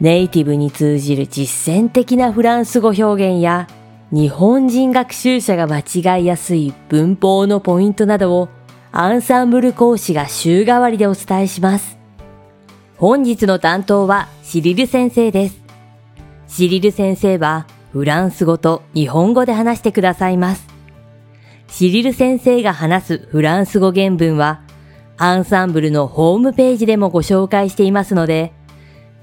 ネイティブに通じる実践的なフランス語表現や日本人学習者が間違いやすい文法のポイントなどをアンサンブル講師が週替わりでお伝えします。本日の担当はシリル先生です。シリル先生はフランス語と日本語で話してくださいます。シリル先生が話すフランス語原文はアンサンブルのホームページでもご紹介していますので、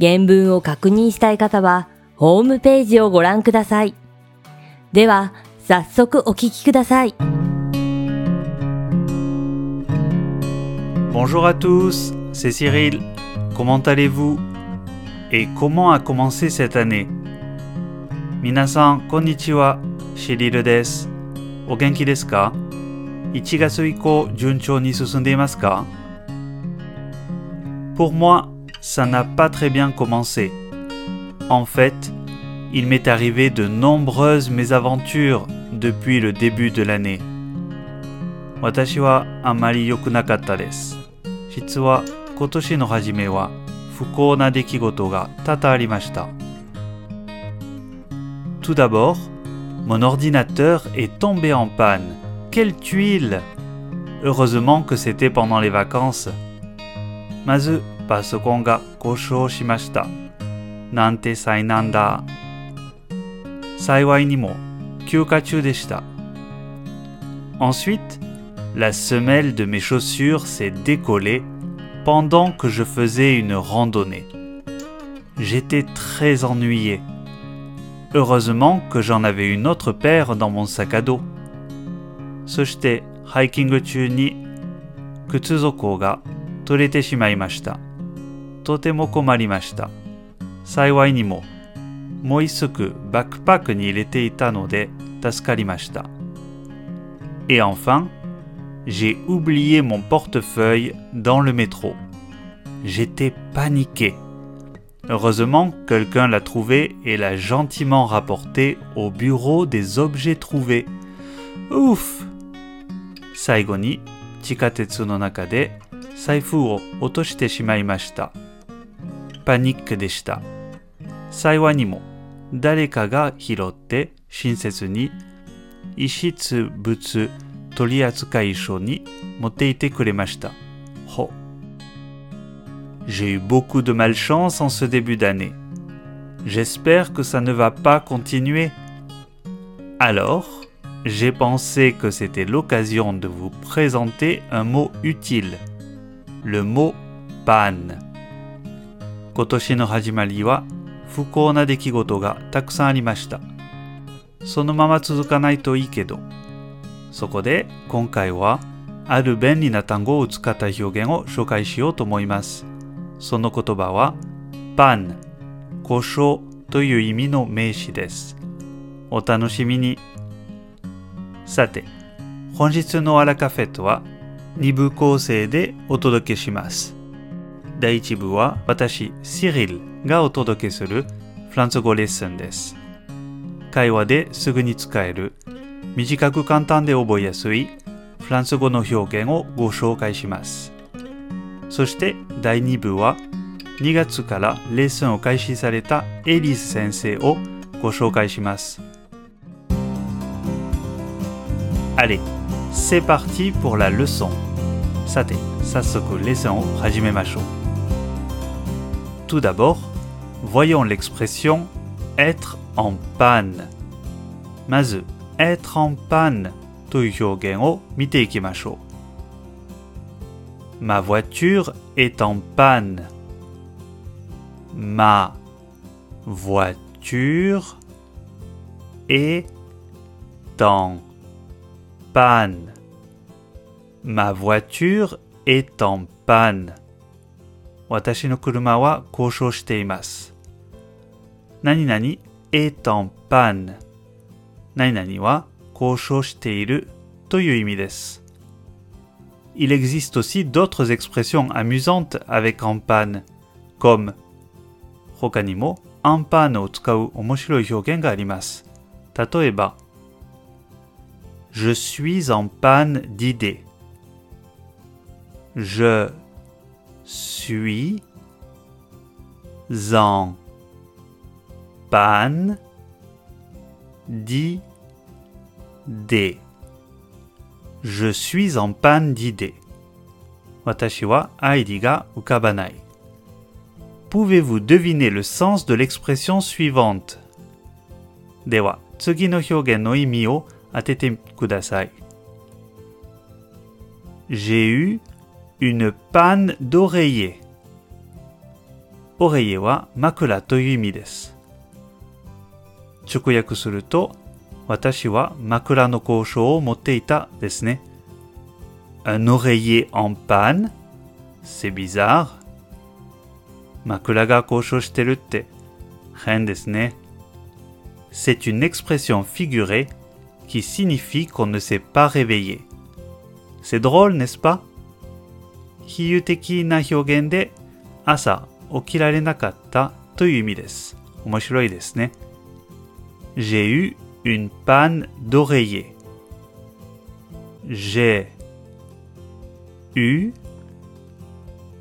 原文を確認したい方は、ホームページをご覧ください。では、早速お聞きください。Bonjour à tous, c'est Cyril. Comment allez-vous Et comment a commencé cette année 皆さん、こんにちは。シリルです。お元気ですか ?1 月以降、順調に進んでいますか Pour moi, ça n'a pas très bien commencé. En fait, il m'est arrivé de nombreuses mésaventures depuis le début de l'année. 私はあまり良くなかったです。実は今年の初めは不幸な出来事が多々ありました。Tout d'abord, mon ordinateur est tombé en panne. Quelle tuile Heureusement que c'était pendant les vacances. まず、 パソコンが故障しました。なんて災難だ。幸いにも休暇中でした。Ensuite, la semelle de mes chaussures s'est décollée pendant que je faisais une randonnée. J'étais très ennuyé. Heureusement que j'en avais une autre paire dans mon sac à dos. そしてハイキング中に靴底が取れてしまいました。 とても困りました。幸いにももう一足バックパックに入れていたので助かりました。Et enfin, j'ai oublié mon portefeuille dans le métro. J'étais paniqué. Heureusement, quelqu'un l'a trouvé et l'a gentiment rapporté au bureau des objets trouvés. Ouf 最後に地下鉄の中で財布を落としてしまいました。 パニックでした。幸いにも誰かが拾って親切に遺失物取扱書に持っていてくれました。ほ。J'ai eu beaucoup de malchance en ce début d'année. J'espère que ça ne va pas continuer. Alors, j'ai pensé que c'était l'occasion de vous présenter un mot utile. Le mot panne. 今年の始まりは不幸な出来事がたくさんありました。そのまま続かないといいけど。そこで今回はある便利な単語を使った表現を紹介しようと思います。その言葉はパン、故障という意味の名詞です。お楽しみに。さて、本日のアラカフェットは2部構成でお届けします。第1部は私、シリルがお届けするフランス語レッスンです。会話ですぐに使える短く簡単で覚えやすいフランス語の表現をご紹介します。そして第2部は2月からレッスンを開始されたエリス先生をご紹介します。Allez, c'est parti pour la leçon. さて、早速レッスンを始めましょう。Tout d'abord, voyons l'expression être en panne. まず、être en panne という表現を見ていきましょう。Ma voiture est en panne. Ma voiture est en panne. Ma voiture est en panne. 私の車は故障しています。何々 est en panne 何々は交渉しているという意味です。Il existe aussi d'autres expressions amusantes avec en panne, comme 他にもアンパーヌを使う面白い表現があります。例えば、Je suis en panne d'idées. Je suis en panne d'idées. Je suis en panne d'idées. 私はアイディが浮かばない。Pouvez-vous deviner le sens de l'expression suivante? では、次の表現の意味を当ててください。J'ai eu une panne d'oreiller. オレイエは枕という意味です。直訳すると、私は枕の交渉を持っていたですね。Un oreiller en panne? C'est bizarre. 枕が交渉してるって変ですね。C'est une expression figurée qui signifie qu'on ne s'est pas réveillé. C'est drôle, n'est-ce pas? 比喩的な表現で朝起きられなかったという意味です。面白いですね。J'ai eu une panne d'oreiller. J'ai eu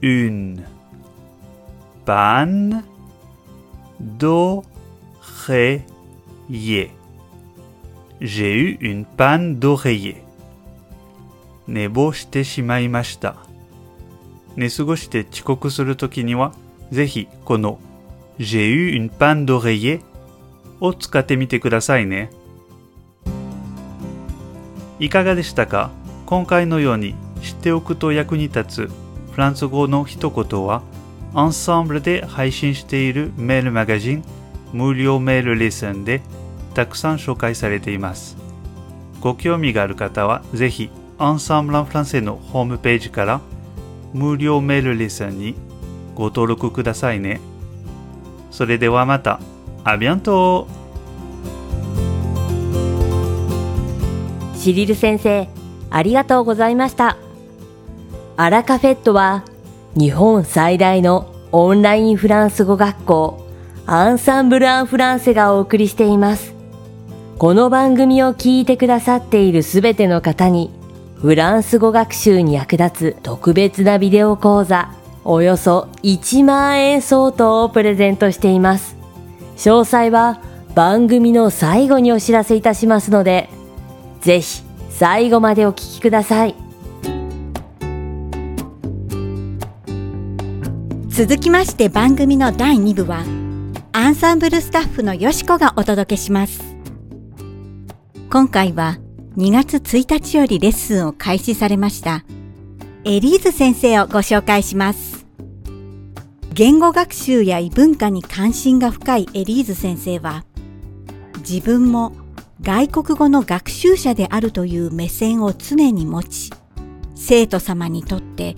une panne d'oreiller. J'ai eu une panne d'oreiller. 寝坊してしまいました。寝過ごして遅刻するときには、ぜひこの J'ai eu une panne d'oreiller を使ってみてくださいね。いかがでしたか？今回のように知っておくと役に立つフランス語の一言は、アンサンブルで配信しているメールマガジン無料メールレッスンでたくさん紹介されています。ご興味がある方はぜひアンサンブランフランセのホームページから無料メールレッスンにご登録くださいね。それではまた。アビアントシリル先生、ありがとうございました。アラカフェットは日本最大のオンラインフランス語学校アンサンブル・アン・フランセがお送りしています。この番組を聞いてくださっているすべての方にフランス語学習に役立つ特別なビデオ講座およそ1万円相当をプレゼントしています。詳細は番組の最後にお知らせいたしますので、ぜひ最後までお聞きください。続きまして番組の第2部は、アンサンブルスタッフのよしこがお届けします。今回は2月1日よりレッスンを開始されました。エリーズ先生をご紹介します。言語学習や異文化に関心が深いエリーズ先生は自分も外国語の学習者であるという目線を常に持ち生徒様にとって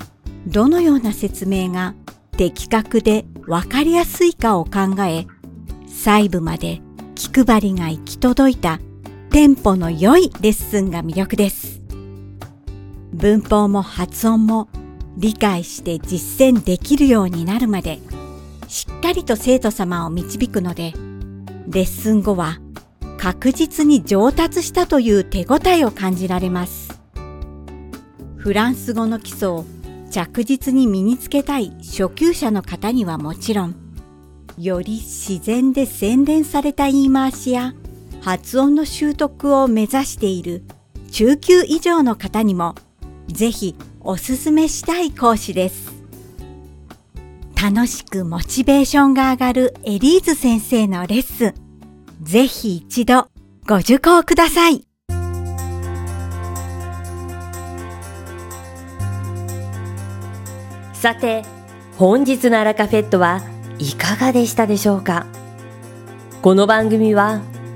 どのような説明が的確でわかりやすいかを考え細部まで気配りが行き届いたテンポの良いレッスンが魅力です。文法も発音も理解して実践できるようになるまでしっかりと生徒様を導くのでレッスン後は確実に上達したという手応えを感じられます。フランス語の基礎を着実に身につけたい初級者の方にはもちろん、より自然で洗練された言い回しや発音の習得を目指している中級以上の方にもぜひおすすめしたい講師です。楽しくモチベーションが上がるエリーズ先生のレッスン、ぜひ一度ご受講ください。さて、本日のアラカフェットはいかがでしたでしょうか？この番組は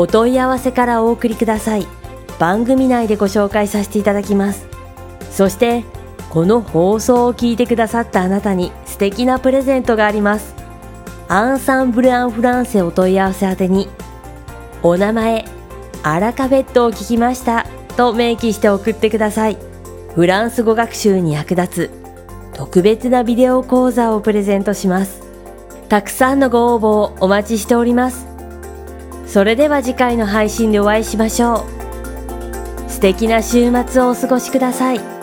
お問い合わせからお送りください。番組内でご紹介させていただきます。そしてこの放送を聞いてくださったあなたに素敵なプレゼントがあります。アンサンブル・アン・フランセお問い合わせ宛てにお名前アラカフェットを聞きましたと明記して送ってください。フランス語学習に役立つ特別なビデオ講座をプレゼントします。たくさんのご応募をお待ちしております。それでは次回の配信でお会いしましょう素敵な週末をお過ごしください。